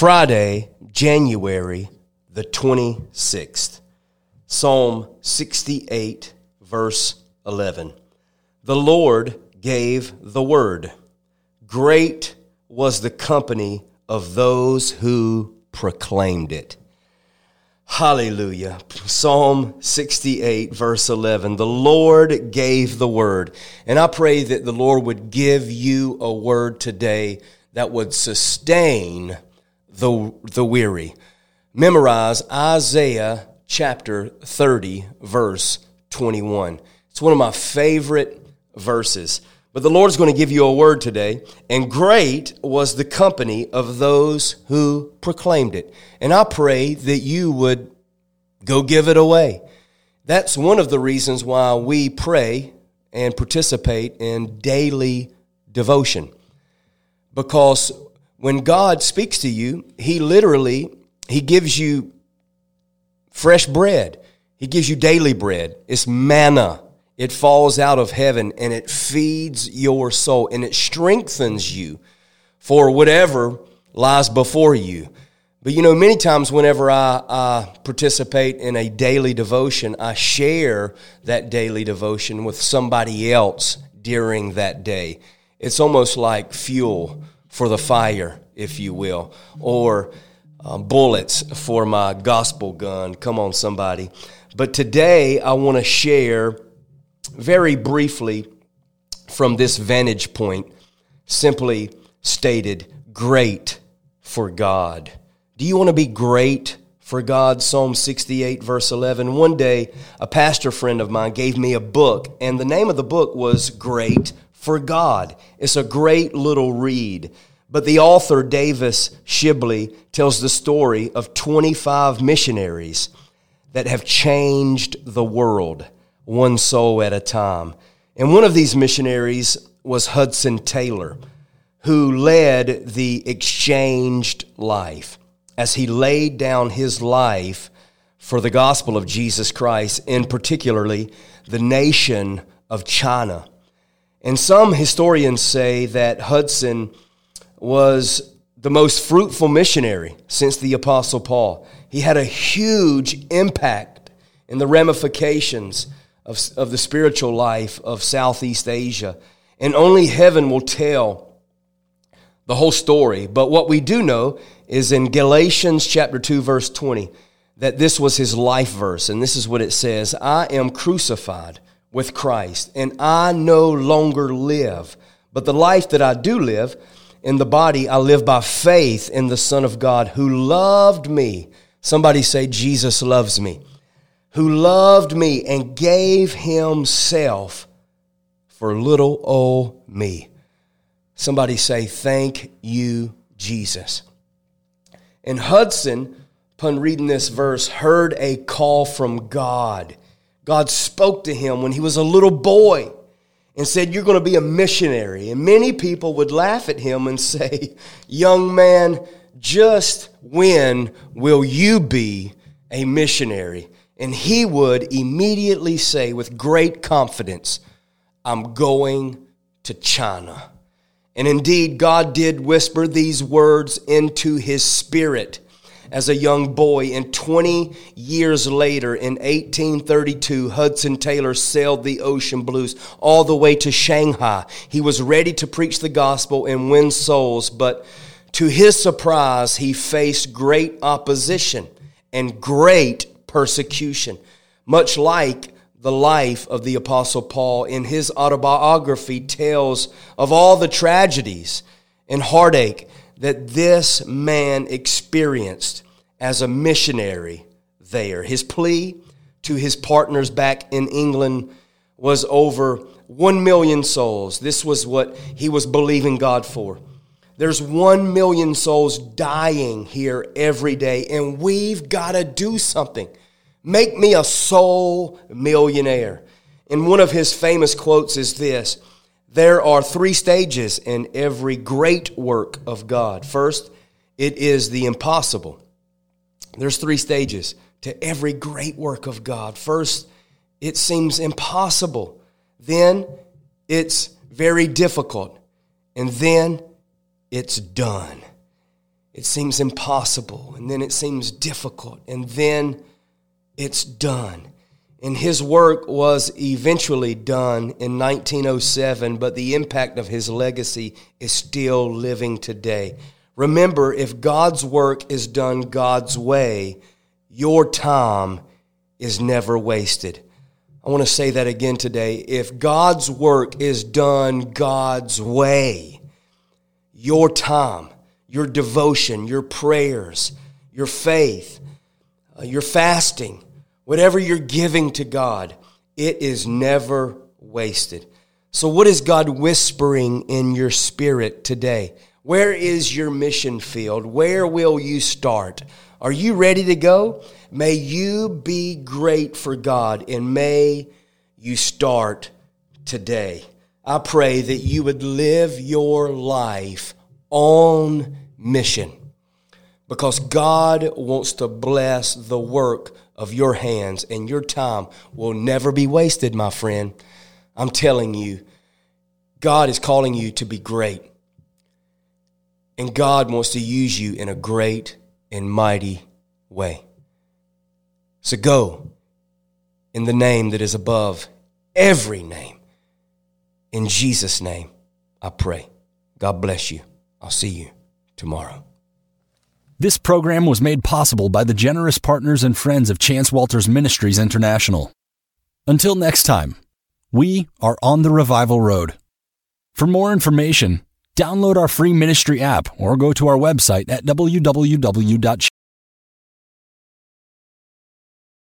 Friday, January the 26th. Psalm 68, verse 11. The Lord gave the word. Great was the company of those who proclaimed it. Hallelujah. Psalm 68, verse 11. The Lord gave the word. And I pray that the Lord would give you a word today that would sustain the, the weary. Memorize Isaiah chapter 30, verse 21. It's one of my favorite verses. But the Lord's going to give you a word today, and great was the company of those who proclaimed it. And I pray that you would go give it away. That's one of the reasons why we pray and participate in daily devotion. Because when God speaks to you, he literally he gives you fresh bread. He gives you daily bread. It's manna. It falls out of heaven and it feeds your soul and it strengthens you for whatever lies before you. But you know, many times whenever I, participate in a daily devotion, I share that daily devotion with somebody else during that day. It's almost like fuel for the fire, if you will, or uh, bullets for my gospel gun. Come on, somebody. But today I want to share very briefly from this vantage point, simply stated, great for God. Do you want to be great for God? Psalm 68, verse 11. One day, a pastor friend of mine gave me a book, and the name of the book was Great for God. It's a great little read. But the author, David Shibley, tells the story of 25 missionaries that have changed the world one soul at a time. And one of these missionaries was Hudson Taylor, who led the exchanged life as he laid down his life for the gospel of Jesus Christ, and particularly the nation of China. And some historians say that Hudson was the most fruitful missionary since the Apostle Paul. He had a huge impact in the ramifications of, of the spiritual life of Southeast Asia. And only heaven will tell the whole story. But what we do know is in Galatians chapter 2, verse 20, that this was his life verse. And this is what it says I am crucified with Christ, and I no longer live. But the life that I do live in the body, I live by faith in the Son of God who loved me. Somebody say, Jesus loves me who loved me and gave himself for little old me. Somebody say, Thank you, Jesus. And Hudson, upon reading this verse, heard a call from God. God spoke to him when he was a little boy and said, You're going to be a missionary. And many people would laugh at him and say, Young man, just when will you be a missionary? And he would immediately say with great confidence, I'm going to China. And indeed, God did whisper these words into his spirit as a young boy. And 20 years later, in 1832, Hudson Taylor sailed the ocean blues all the way to Shanghai. He was ready to preach the gospel and win souls, but to his surprise, he faced great opposition and great persecution. Much like the life of the Apostle Paul in his autobiography tells of all the tragedies and heartache that this man experienced as a missionary there. His plea to his partners back in England was over 1 million souls. This was what he was believing God for. There's 1 million souls dying here every day, and we've got to do something. Make me a soul millionaire. And one of his famous quotes is this There are three stages in every great work of God. First, it is the impossible. There's three stages to every great work of God. First, it seems impossible. Then, it's very difficult. And then, it's done. it seems impossible, and then it seems difficult, and then it's done. And his work was eventually done in 1907, but the impact of his legacy is still living today. Remember, if God's work is done God's way, your time is never wasted. I want to say that again today. If God's work is done God's way, your time, your devotion, your prayers, your faith, uh, your fasting, whatever you're giving to God, it is never wasted. So, what is God whispering in your spirit today? Where is your mission field? Where will you start? Are you ready to go? May you be great for God and may you start today. I pray that you would live your life on mission because God wants to bless the work of your hands, and your time will never be wasted, my friend. I'm telling you, God is calling you to be great. And God wants to use you in a great and mighty way. So go in the name that is above every name. In Jesus' name, I pray. God bless you. I'll see you tomorrow. This program was made possible by the generous partners and friends of Chance Walters Ministries International. Until next time, we are on the revival road. For more information, download our free ministry app or go to our website at www